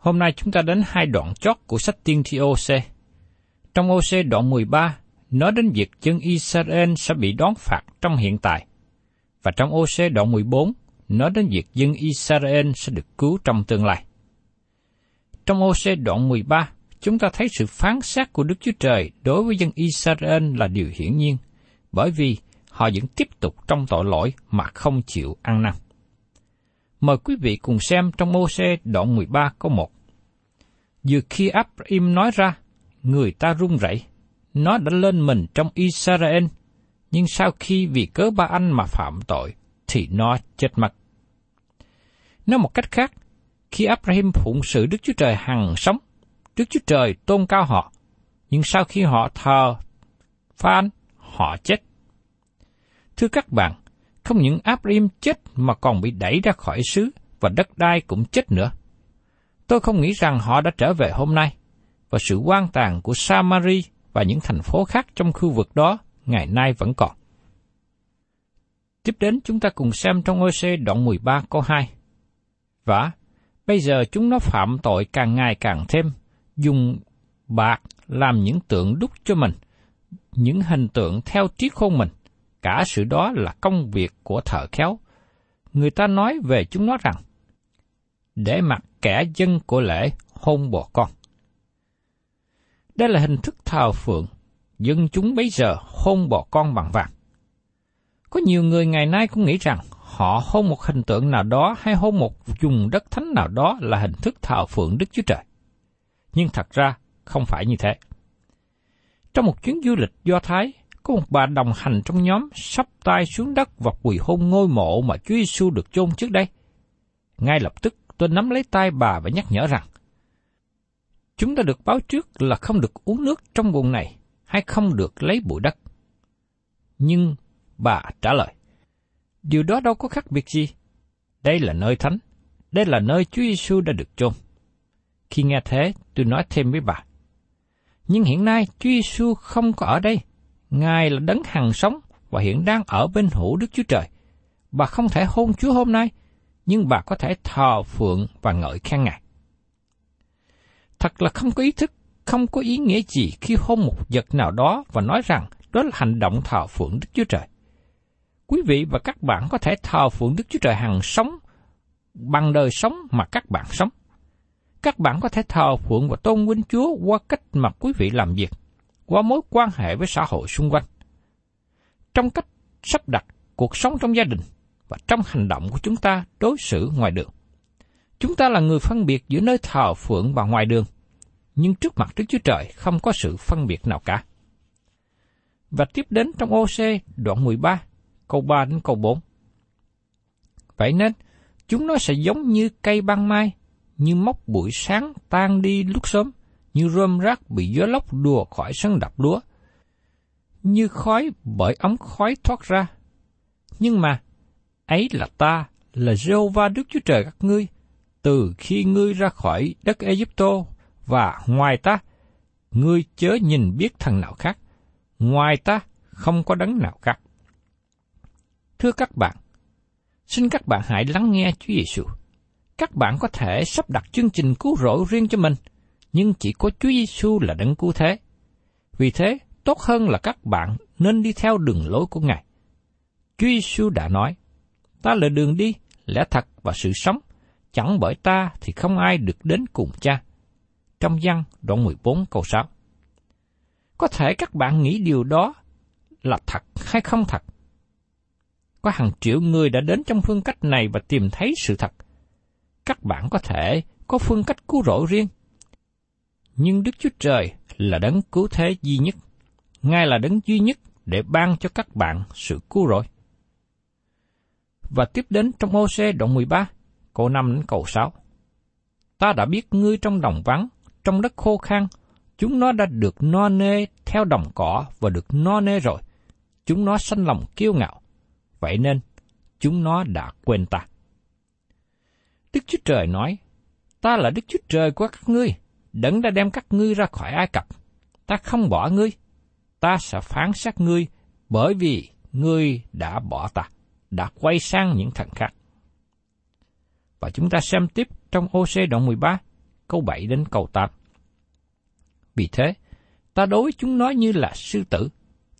Hôm nay chúng ta đến hai đoạn chót của sách tiên thi OC. Trong OC đoạn 13, nói đến việc dân Israel sẽ bị đón phạt trong hiện tại. Và trong OC đoạn 14, nói đến việc dân Israel sẽ được cứu trong tương lai. Trong OC đoạn 13, chúng ta thấy sự phán xét của Đức Chúa Trời đối với dân Israel là điều hiển nhiên, bởi vì họ vẫn tiếp tục trong tội lỗi mà không chịu ăn năn. Mời quý vị cùng xem trong Môse đoạn 13 câu 1. Vừa khi Abraham nói ra, người ta run rẩy, nó đã lên mình trong Israel, nhưng sau khi vì cớ ba anh mà phạm tội, thì nó chết mất. Nói một cách khác, khi Abraham phụng sự Đức Chúa Trời hằng sống, Đức Chúa Trời tôn cao họ, nhưng sau khi họ thờ Phan, họ chết. Thưa các bạn, không những Abraham chết mà còn bị đẩy ra khỏi xứ và đất đai cũng chết nữa. Tôi không nghĩ rằng họ đã trở về hôm nay, và sự quan tàn của Samari và những thành phố khác trong khu vực đó ngày nay vẫn còn. Tiếp đến chúng ta cùng xem trong OC đoạn 13 câu 2. Và bây giờ chúng nó phạm tội càng ngày càng thêm, dùng bạc làm những tượng đúc cho mình, những hình tượng theo trí khôn mình. Cả sự đó là công việc của thợ khéo. Người ta nói về chúng nó rằng, để mặc kẻ dân của lễ hôn bò con. Đây là hình thức thờ phượng, dân chúng bấy giờ hôn bò con bằng vàng. Có nhiều người ngày nay cũng nghĩ rằng họ hôn một hình tượng nào đó hay hôn một vùng đất thánh nào đó là hình thức thờ phượng Đức Chúa Trời. Nhưng thật ra không phải như thế. Trong một chuyến du lịch Do Thái, có một bà đồng hành trong nhóm sắp tay xuống đất và quỳ hôn ngôi mộ mà Chúa Giêsu được chôn trước đây. Ngay lập tức tôi nắm lấy tay bà và nhắc nhở rằng, chúng ta được báo trước là không được uống nước trong vùng này hay không được lấy bụi đất. Nhưng bà trả lời, điều đó đâu có khác biệt gì. Đây là nơi thánh, đây là nơi Chúa Giêsu đã được chôn. Khi nghe thế, tôi nói thêm với bà, nhưng hiện nay Chúa Giêsu không có ở đây, Ngài là đấng hằng sống và hiện đang ở bên hữu Đức Chúa Trời. Bà không thể hôn Chúa hôm nay, nhưng bà có thể thờ phượng và ngợi khen Ngài. Thật là không có ý thức, không có ý nghĩa gì khi hôn một vật nào đó và nói rằng đó là hành động thờ phượng Đức Chúa Trời. Quý vị và các bạn có thể thờ phượng Đức Chúa Trời hằng sống bằng đời sống mà các bạn sống. Các bạn có thể thờ phượng và tôn vinh Chúa qua cách mà quý vị làm việc, qua mối quan hệ với xã hội xung quanh. Trong cách sắp đặt cuộc sống trong gia đình và trong hành động của chúng ta đối xử ngoài đường. Chúng ta là người phân biệt giữa nơi thờ phượng và ngoài đường, nhưng trước mặt Đức Chúa Trời không có sự phân biệt nào cả. Và tiếp đến trong OC đoạn 13, câu 3 đến câu 4. Vậy nên, chúng nó sẽ giống như cây ban mai, như mốc buổi sáng tan đi lúc sớm, như rơm rác bị gió lốc đùa khỏi sân đập lúa, như khói bởi ống khói thoát ra. Nhưng mà, ấy là ta, là Jehovah Đức Chúa Trời các ngươi, từ khi ngươi ra khỏi đất Egypto và ngoài ta, ngươi chớ nhìn biết thần nào khác, ngoài ta không có đấng nào khác. Thưa các bạn, xin các bạn hãy lắng nghe Chúa Giêsu. Các bạn có thể sắp đặt chương trình cứu rỗi riêng cho mình, nhưng chỉ có Chúa Giêsu là đấng cứu thế. Vì thế, tốt hơn là các bạn nên đi theo đường lối của Ngài. Chúa Giêsu đã nói, ta là đường đi, lẽ thật và sự sống, chẳng bởi ta thì không ai được đến cùng cha. Trong văn đoạn 14 câu 6. Có thể các bạn nghĩ điều đó là thật hay không thật. Có hàng triệu người đã đến trong phương cách này và tìm thấy sự thật. Các bạn có thể có phương cách cứu rỗi riêng. Nhưng Đức Chúa Trời là đấng cứu thế duy nhất. Ngài là đấng duy nhất để ban cho các bạn sự cứu rỗi. Và tiếp đến trong ô xe đoạn 13, câu 5 đến câu 6. Ta đã biết ngươi trong đồng vắng, trong đất khô khan, chúng nó đã được no nê theo đồng cỏ và được no nê rồi. Chúng nó sanh lòng kiêu ngạo. Vậy nên, chúng nó đã quên ta. Đức Chúa Trời nói, Ta là Đức Chúa Trời của các ngươi, đấng đã đem các ngươi ra khỏi Ai Cập. Ta không bỏ ngươi, ta sẽ phán xét ngươi bởi vì ngươi đã bỏ ta, đã quay sang những thần khác. Và chúng ta xem tiếp trong OC đoạn 13, câu 7 đến câu 8. Vì thế, ta đối chúng nó như là sư tử,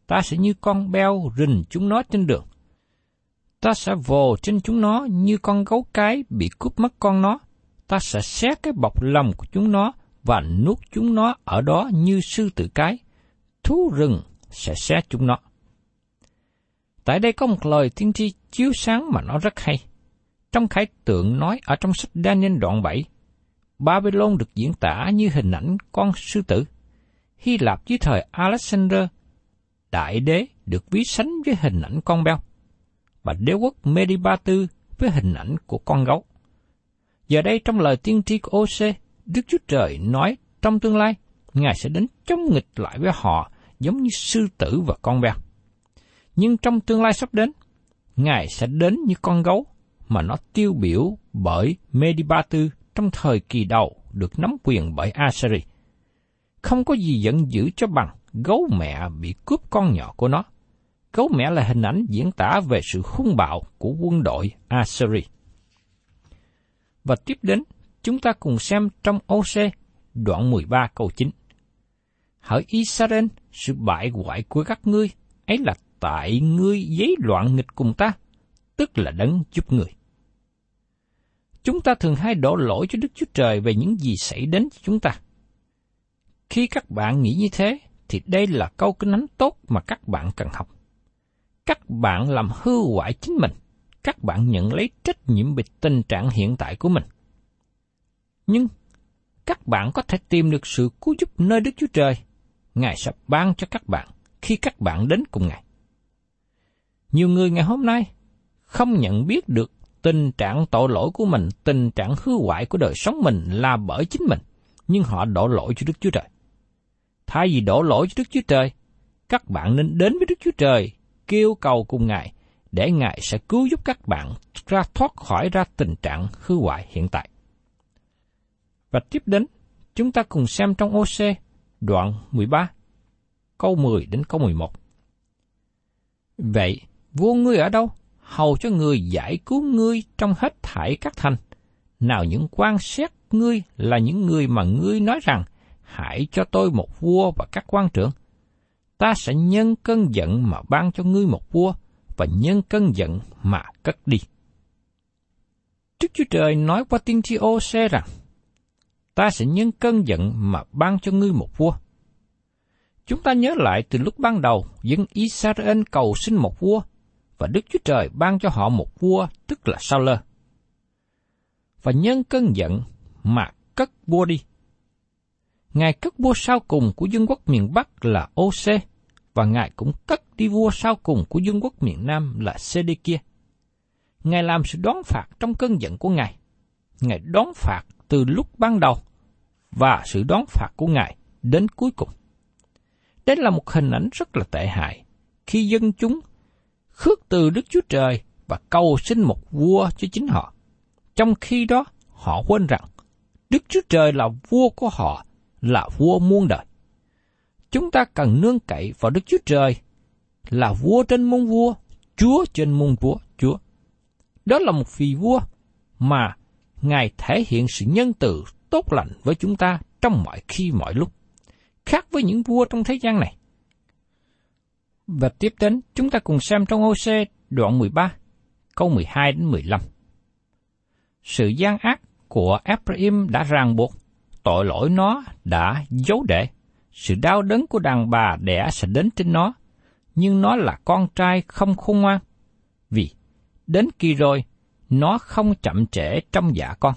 ta sẽ như con beo rình chúng nó trên đường. Ta sẽ vồ trên chúng nó như con gấu cái bị cướp mất con nó. Ta sẽ xé cái bọc lòng của chúng nó và nuốt chúng nó ở đó như sư tử cái. Thú rừng sẽ xé chúng nó. Tại đây có một lời tiên tri chiếu sáng mà nó rất hay. Trong khải tượng nói ở trong sách Daniel đoạn 7, Babylon được diễn tả như hình ảnh con sư tử. Hy Lạp dưới thời Alexander, đại đế được ví sánh với hình ảnh con beo, và đế quốc Medibatu với hình ảnh của con gấu. Giờ đây trong lời tiên tri của OC, Đức Chúa Trời nói trong tương lai, Ngài sẽ đến chống nghịch lại với họ giống như sư tử và con beo. Nhưng trong tương lai sắp đến, Ngài sẽ đến như con gấu mà nó tiêu biểu bởi Medibatu trong thời kỳ đầu được nắm quyền bởi Assyri. Không có gì giận dữ cho bằng gấu mẹ bị cướp con nhỏ của nó. Gấu mẹ là hình ảnh diễn tả về sự hung bạo của quân đội Assyri. Và tiếp đến, chúng ta cùng xem trong OC đoạn 13 câu 9. Hỡi Israel, sự bại hoại của các ngươi, ấy là tại ngươi giấy loạn nghịch cùng ta, tức là đấng giúp người. Chúng ta thường hay đổ lỗi cho Đức Chúa Trời về những gì xảy đến cho chúng ta. Khi các bạn nghĩ như thế, thì đây là câu kinh thánh tốt mà các bạn cần học. Các bạn làm hư hoại chính mình, các bạn nhận lấy trách nhiệm về tình trạng hiện tại của mình. Nhưng, các bạn có thể tìm được sự cứu giúp nơi Đức Chúa Trời. Ngài sẽ ban cho các bạn khi các bạn đến cùng Ngài. Nhiều người ngày hôm nay không nhận biết được tình trạng tội lỗi của mình, tình trạng hư hoại của đời sống mình là bởi chính mình, nhưng họ đổ lỗi cho Đức Chúa Trời. Thay vì đổ lỗi cho Đức Chúa Trời, các bạn nên đến với Đức Chúa Trời, kêu cầu cùng Ngài, để Ngài sẽ cứu giúp các bạn ra thoát khỏi ra tình trạng hư hoại hiện tại. Và tiếp đến, chúng ta cùng xem trong OC đoạn 13, câu 10 đến câu 11. Vậy, vua ngươi ở đâu? hầu cho người giải cứu ngươi trong hết thảy các thành. Nào những quan xét ngươi là những người mà ngươi nói rằng, hãy cho tôi một vua và các quan trưởng. Ta sẽ nhân cơn giận mà ban cho ngươi một vua, và nhân cơn giận mà cất đi. Đức Chúa Trời nói qua tiên tri ô xe rằng, ta sẽ nhân cơn giận mà ban cho ngươi một vua. Chúng ta nhớ lại từ lúc ban đầu, dân Israel cầu xin một vua, và Đức Chúa Trời ban cho họ một vua, tức là Sao Lơ. Và nhân cơn giận mà cất vua đi. Ngài cất vua sau cùng của dân quốc miền Bắc là ô và Ngài cũng cất đi vua sau cùng của dân quốc miền Nam là Sê-đê-kia. Ngài làm sự đón phạt trong cơn giận của Ngài. Ngài đón phạt từ lúc ban đầu, và sự đón phạt của Ngài đến cuối cùng. Đây là một hình ảnh rất là tệ hại, khi dân chúng khước từ Đức Chúa Trời và cầu xin một vua cho chính họ. Trong khi đó, họ quên rằng Đức Chúa Trời là vua của họ, là vua muôn đời. Chúng ta cần nương cậy vào Đức Chúa Trời là vua trên muôn vua, chúa trên muôn vua, chúa. Đó là một vị vua mà Ngài thể hiện sự nhân từ tốt lành với chúng ta trong mọi khi mọi lúc, khác với những vua trong thế gian này. Và tiếp đến, chúng ta cùng xem trong OC đoạn 13, câu 12 đến 15. Sự gian ác của Ephraim đã ràng buộc, tội lỗi nó đã giấu để. Sự đau đớn của đàn bà đẻ sẽ đến trên nó, nhưng nó là con trai không khôn ngoan. Vì đến kỳ rồi, nó không chậm trễ trong dạ con.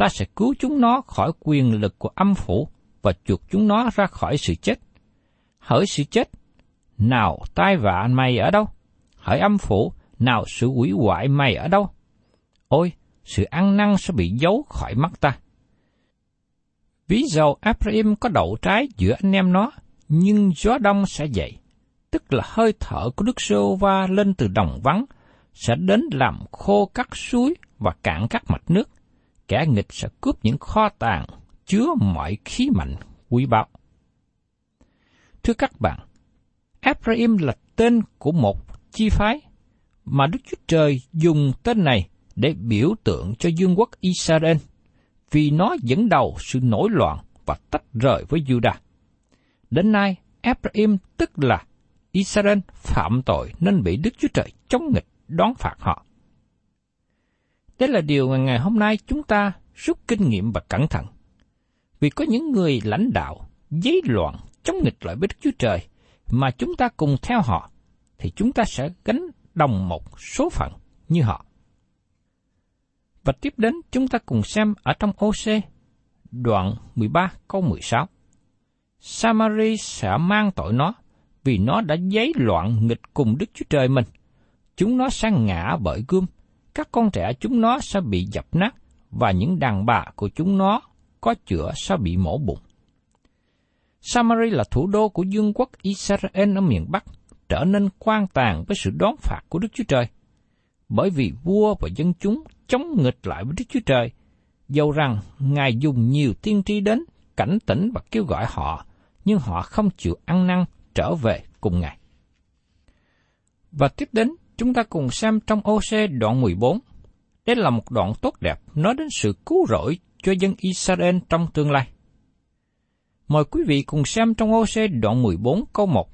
Ta sẽ cứu chúng nó khỏi quyền lực của âm phủ và chuộc chúng nó ra khỏi sự chết. Hỡi sự chết, nào tai vạ mày ở đâu? Hỡi âm phủ, nào sự quỷ hoại mày ở đâu? Ôi, sự ăn năn sẽ bị giấu khỏi mắt ta. Ví dụ Abraham có đậu trái giữa anh em nó, nhưng gió đông sẽ dậy, tức là hơi thở của Đức Sô Va lên từ đồng vắng, sẽ đến làm khô các suối và cạn các mạch nước. Kẻ nghịch sẽ cướp những kho tàng chứa mọi khí mạnh quý báu. Thưa các bạn, Ephraim là tên của một chi phái mà Đức Chúa Trời dùng tên này để biểu tượng cho dương quốc Israel, vì nó dẫn đầu sự nổi loạn và tách rời với Judah. Đến nay, Ephraim tức là Israel phạm tội nên bị Đức Chúa Trời chống nghịch đón phạt họ. Đây là điều mà ngày hôm nay chúng ta rút kinh nghiệm và cẩn thận. Vì có những người lãnh đạo, giấy loạn, chống nghịch lại với Đức Chúa Trời, mà chúng ta cùng theo họ, thì chúng ta sẽ gánh đồng một số phận như họ. Và tiếp đến chúng ta cùng xem ở trong OC, đoạn 13 câu 16. Samari sẽ mang tội nó, vì nó đã giấy loạn nghịch cùng Đức Chúa Trời mình. Chúng nó sẽ ngã bởi gươm, các con trẻ chúng nó sẽ bị dập nát, và những đàn bà của chúng nó có chữa sẽ bị mổ bụng. Samari là thủ đô của vương quốc Israel ở miền Bắc, trở nên quan tàn với sự đón phạt của Đức Chúa Trời. Bởi vì vua và dân chúng chống nghịch lại với Đức Chúa Trời, dầu rằng Ngài dùng nhiều tiên tri đến, cảnh tỉnh và kêu gọi họ, nhưng họ không chịu ăn năn trở về cùng Ngài. Và tiếp đến, chúng ta cùng xem trong OC đoạn 14. Đây là một đoạn tốt đẹp nói đến sự cứu rỗi cho dân Israel trong tương lai. Mời quý vị cùng xem trong OC đoạn 14 câu 1.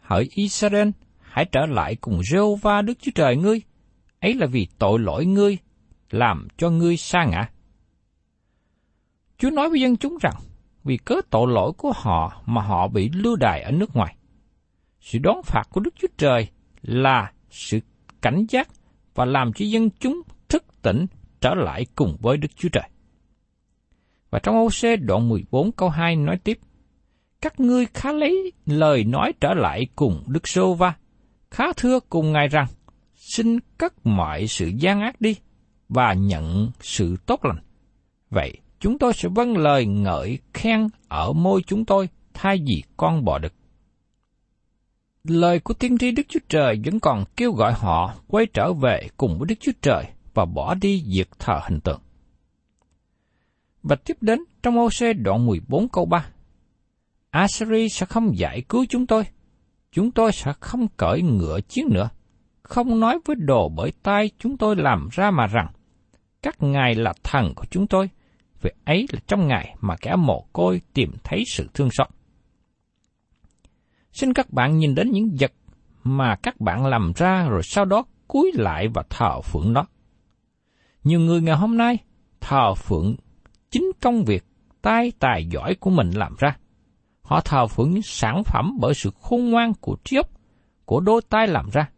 Hỡi Israel, hãy trở lại cùng Jehovah Đức Chúa Trời ngươi, ấy là vì tội lỗi ngươi, làm cho ngươi sa ngã. Chúa nói với dân chúng rằng, vì cớ tội lỗi của họ mà họ bị lưu đày ở nước ngoài. Sự đón phạt của Đức Chúa Trời là sự cảnh giác và làm cho dân chúng thức tỉnh trở lại cùng với Đức Chúa Trời. Và trong ô xê đoạn 14 câu 2 nói tiếp, Các ngươi khá lấy lời nói trở lại cùng Đức Sô Va, khá thưa cùng Ngài rằng, xin cất mọi sự gian ác đi, và nhận sự tốt lành. Vậy, chúng tôi sẽ vâng lời ngợi khen ở môi chúng tôi, thay vì con bò đực. Lời của tiên tri Đức Chúa Trời vẫn còn kêu gọi họ quay trở về cùng với Đức Chúa Trời và bỏ đi diệt thờ hình tượng. Và tiếp đến trong ô xe đoạn 14 câu 3. Assyri sẽ không giải cứu chúng tôi. Chúng tôi sẽ không cởi ngựa chiến nữa. Không nói với đồ bởi tay chúng tôi làm ra mà rằng, các ngài là thần của chúng tôi, vì ấy là trong ngày mà kẻ mồ côi tìm thấy sự thương xót. Xin các bạn nhìn đến những vật mà các bạn làm ra rồi sau đó cúi lại và thờ phượng nó. Nhiều người ngày hôm nay thờ phượng chính công việc tay tài giỏi của mình làm ra. Họ thờ phượng những sản phẩm bởi sự khôn ngoan của trí óc, của đôi tay làm ra.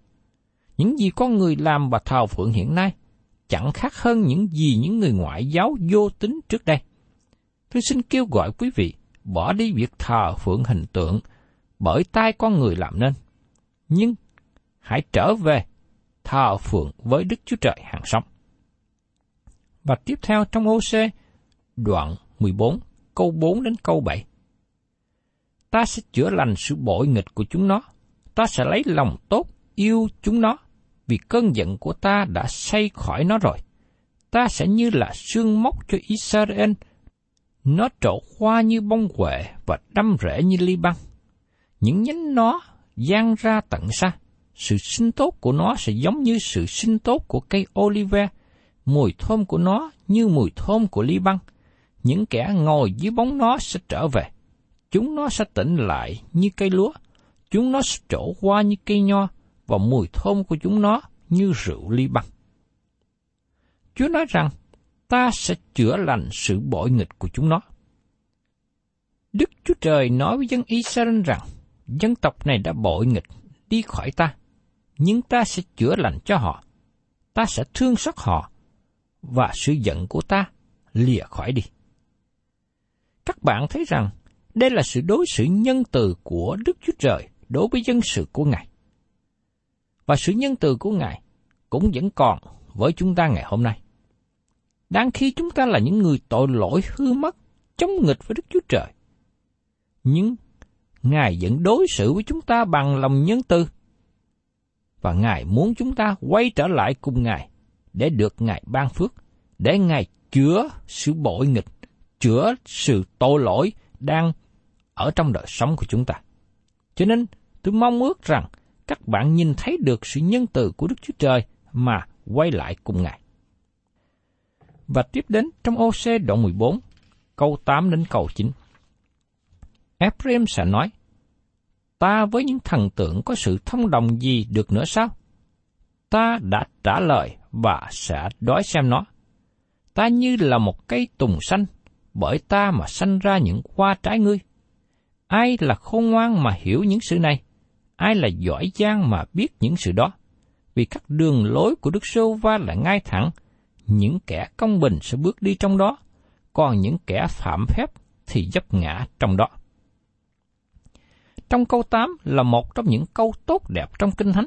Những gì con người làm và thờ phượng hiện nay chẳng khác hơn những gì những người ngoại giáo vô tính trước đây. Tôi xin kêu gọi quý vị bỏ đi việc thờ phượng hình tượng bởi tay con người làm nên. Nhưng hãy trở về thờ phượng với Đức Chúa Trời hàng sống. Và tiếp theo trong OC đoạn 14 câu 4 đến câu 7. Ta sẽ chữa lành sự bội nghịch của chúng nó, ta sẽ lấy lòng tốt yêu chúng nó, vì cơn giận của ta đã say khỏi nó rồi. Ta sẽ như là xương móc cho Israel, nó trổ hoa như bông huệ và đâm rễ như ly băng. Những nhánh nó giang ra tận xa, sự sinh tốt của nó sẽ giống như sự sinh tốt của cây olive, mùi thơm của nó như mùi thơm của ly băng. Những kẻ ngồi dưới bóng nó sẽ trở về. Chúng nó sẽ tỉnh lại như cây lúa. Chúng nó sẽ trổ hoa như cây nho, và mùi thơm của chúng nó như rượu ly băng. Chúa nói rằng, ta sẽ chữa lành sự bội nghịch của chúng nó. Đức Chúa Trời nói với dân Israel rằng, dân tộc này đã bội nghịch đi khỏi ta, nhưng ta sẽ chữa lành cho họ. Ta sẽ thương xót họ, và sự giận của ta lìa khỏi đi. Các bạn thấy rằng đây là sự đối xử nhân từ của Đức Chúa Trời đối với dân sự của Ngài. Và sự nhân từ của Ngài cũng vẫn còn với chúng ta ngày hôm nay. Đang khi chúng ta là những người tội lỗi hư mất, chống nghịch với Đức Chúa Trời. Nhưng Ngài vẫn đối xử với chúng ta bằng lòng nhân từ. Và Ngài muốn chúng ta quay trở lại cùng Ngài để được Ngài ban phước, để Ngài chữa sự bội nghịch, chữa sự tội lỗi đang ở trong đời sống của chúng ta. Cho nên, tôi mong ước rằng các bạn nhìn thấy được sự nhân từ của Đức Chúa Trời mà quay lại cùng Ngài. Và tiếp đến trong OC đoạn 14, câu 8 đến câu 9. Ephraim sẽ nói, Ta với những thần tượng có sự thông đồng gì được nữa sao? Ta đã trả lời và sẽ đói xem nó. Ta như là một cây tùng xanh, bởi ta mà sanh ra những hoa trái ngươi. Ai là khôn ngoan mà hiểu những sự này? Ai là giỏi giang mà biết những sự đó? Vì các đường lối của Đức Sô Va là ngay thẳng, những kẻ công bình sẽ bước đi trong đó, còn những kẻ phạm phép thì dấp ngã trong đó. Trong câu 8 là một trong những câu tốt đẹp trong Kinh Thánh.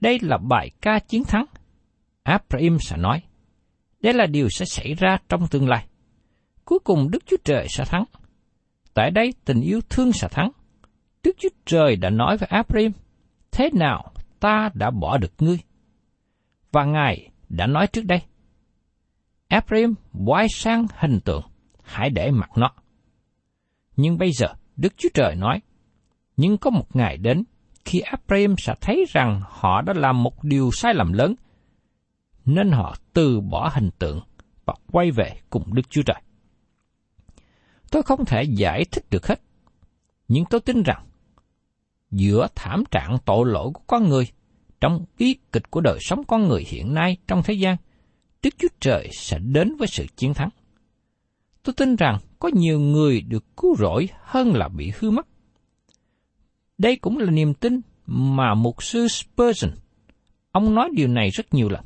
Đây là bài ca chiến thắng. Abraham sẽ nói, đây là điều sẽ xảy ra trong tương lai. Cuối cùng Đức Chúa Trời sẽ thắng. Tại đây tình yêu thương sẽ thắng. Đức Chúa Trời đã nói với Abraham, thế nào ta đã bỏ được ngươi? Và Ngài đã nói trước đây, Abraham quay sang hình tượng, hãy để mặc nó. Nhưng bây giờ, Đức Chúa Trời nói, nhưng có một ngày đến khi Abraham sẽ thấy rằng họ đã làm một điều sai lầm lớn, nên họ từ bỏ hình tượng và quay về cùng Đức Chúa Trời. Tôi không thể giải thích được hết, nhưng tôi tin rằng giữa thảm trạng tội lỗi của con người trong ý kịch của đời sống con người hiện nay trong thế gian, Đức Chúa Trời sẽ đến với sự chiến thắng. Tôi tin rằng có nhiều người được cứu rỗi hơn là bị hư mất. Đây cũng là niềm tin mà mục sư Spurgeon, ông nói điều này rất nhiều lần.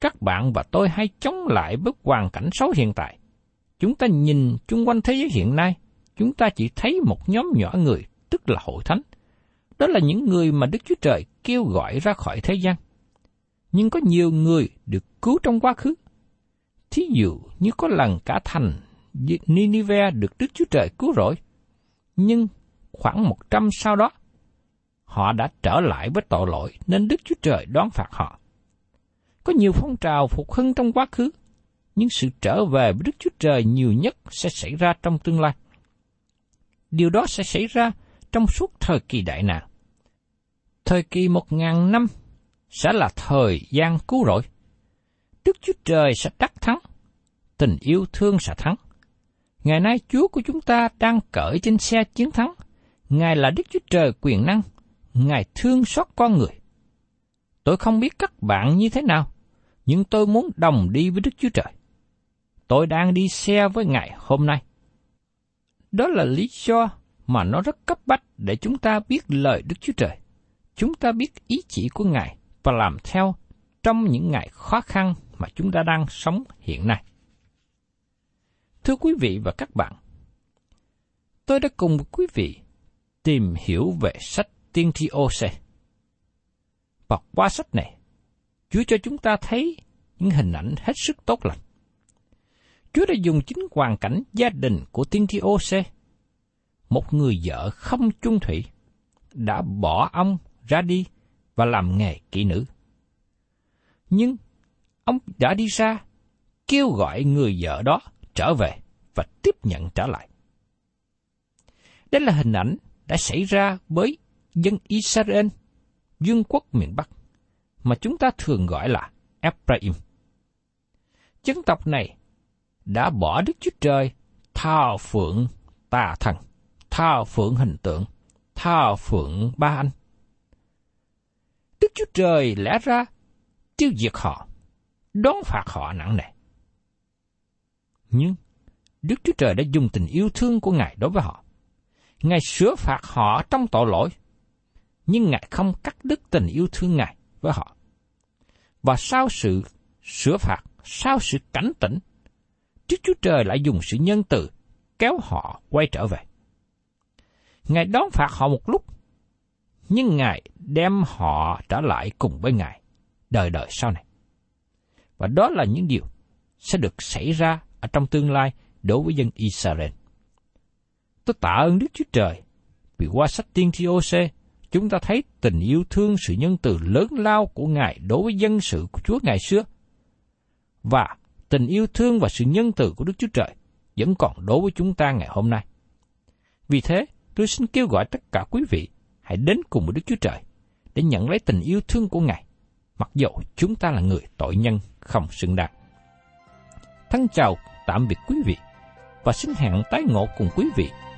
Các bạn và tôi hay chống lại với hoàn cảnh xấu hiện tại. Chúng ta nhìn chung quanh thế giới hiện nay, chúng ta chỉ thấy một nhóm nhỏ người, tức là hội thánh. Đó là những người mà Đức Chúa Trời kêu gọi ra khỏi thế gian. Nhưng có nhiều người được cứu trong quá khứ. Thí dụ như có lần cả thành Ninive được Đức Chúa Trời cứu rỗi. Nhưng khoảng một trăm sau đó, họ đã trở lại với tội lỗi nên Đức Chúa Trời đoán phạt họ. Có nhiều phong trào phục hưng trong quá khứ, nhưng sự trở về với Đức Chúa Trời nhiều nhất sẽ xảy ra trong tương lai. Điều đó sẽ xảy ra trong suốt thời kỳ đại nạn. Thời kỳ một ngàn năm sẽ là thời gian cứu rỗi. Đức Chúa Trời sẽ đắc thắng, tình yêu thương sẽ thắng. Ngày nay Chúa của chúng ta đang cởi trên xe chiến thắng. Ngài là Đức Chúa Trời quyền năng, Ngài thương xót con người. Tôi không biết các bạn như thế nào, nhưng tôi muốn đồng đi với Đức Chúa Trời. tôi đang đi xe với Ngài hôm nay. Đó là lý do mà nó rất cấp bách để chúng ta biết lời Đức Chúa Trời. Chúng ta biết ý chỉ của Ngài và làm theo trong những ngày khó khăn mà chúng ta đang sống hiện nay. Thưa quý vị và các bạn, tôi đã cùng với quý vị tìm hiểu về sách Tiên tri Ose. Và qua sách này, Chúa cho chúng ta thấy những hình ảnh hết sức tốt lành. Chúa đã dùng chính hoàn cảnh gia đình của tiên tri Ose, một người vợ không chung thủy, đã bỏ ông ra đi và làm nghề kỹ nữ. Nhưng ông đã đi ra kêu gọi người vợ đó trở về và tiếp nhận trở lại. Đây là hình ảnh đã xảy ra với dân Israel, vương quốc miền Bắc, mà chúng ta thường gọi là Ephraim. Dân tộc này đã bỏ Đức Chúa Trời thao phượng tà thần, thao phượng hình tượng, thao phượng ba anh. Đức Chúa Trời lẽ ra tiêu diệt họ, đón phạt họ nặng nề. Nhưng Đức Chúa Trời đã dùng tình yêu thương của Ngài đối với họ. Ngài sửa phạt họ trong tội lỗi, nhưng Ngài không cắt đứt tình yêu thương Ngài với họ. Và sau sự sửa phạt, sau sự cảnh tỉnh, Đức Chúa Trời lại dùng sự nhân từ kéo họ quay trở về. Ngài đón phạt họ một lúc, nhưng Ngài đem họ trở lại cùng với Ngài đời đời sau này. Và đó là những điều sẽ được xảy ra ở trong tương lai đối với dân Israel. Tôi tạ ơn Đức Chúa Trời vì qua sách tiên tri Ose, chúng ta thấy tình yêu thương sự nhân từ lớn lao của Ngài đối với dân sự của Chúa ngày xưa. Và tình yêu thương và sự nhân từ của Đức Chúa Trời vẫn còn đối với chúng ta ngày hôm nay. Vì thế, tôi xin kêu gọi tất cả quý vị hãy đến cùng với Đức Chúa Trời để nhận lấy tình yêu thương của Ngài, mặc dầu chúng ta là người tội nhân không xứng đáng. Thân chào tạm biệt quý vị và xin hẹn tái ngộ cùng quý vị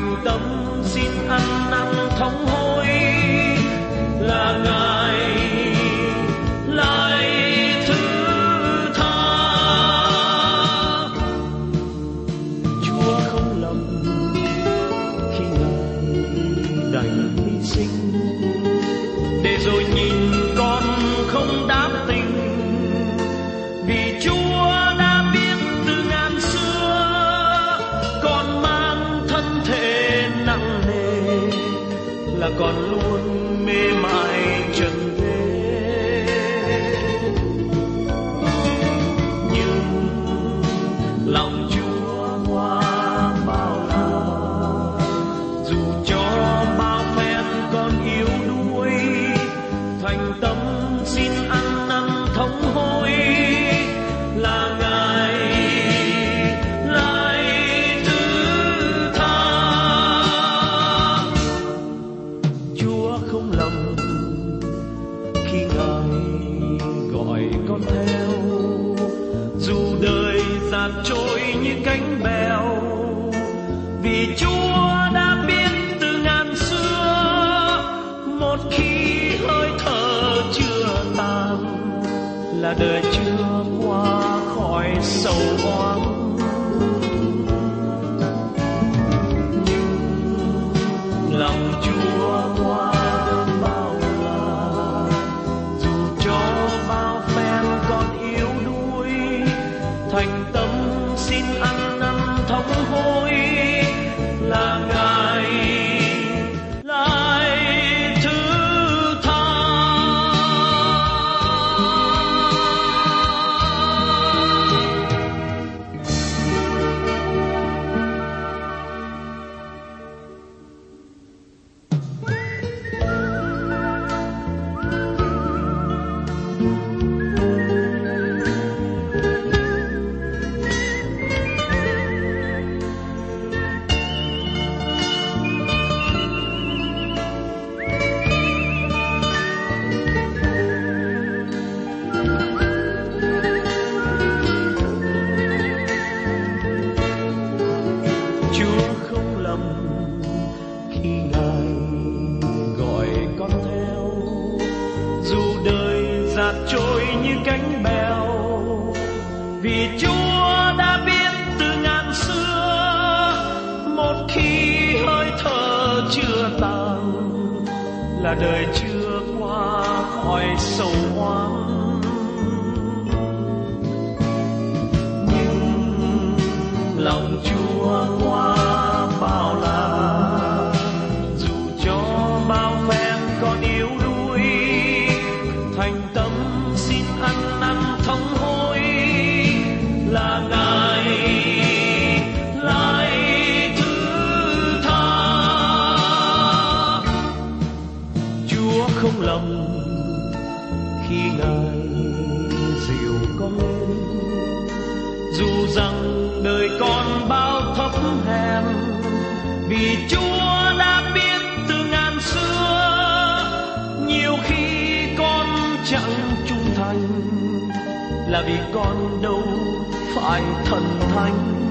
Thành tâm xin ăn năn thống hối. là đời chưa qua khỏi sầu hoang nhưng lòng chúa qua chẳng trung thành? Là vì con đâu phải thần thánh?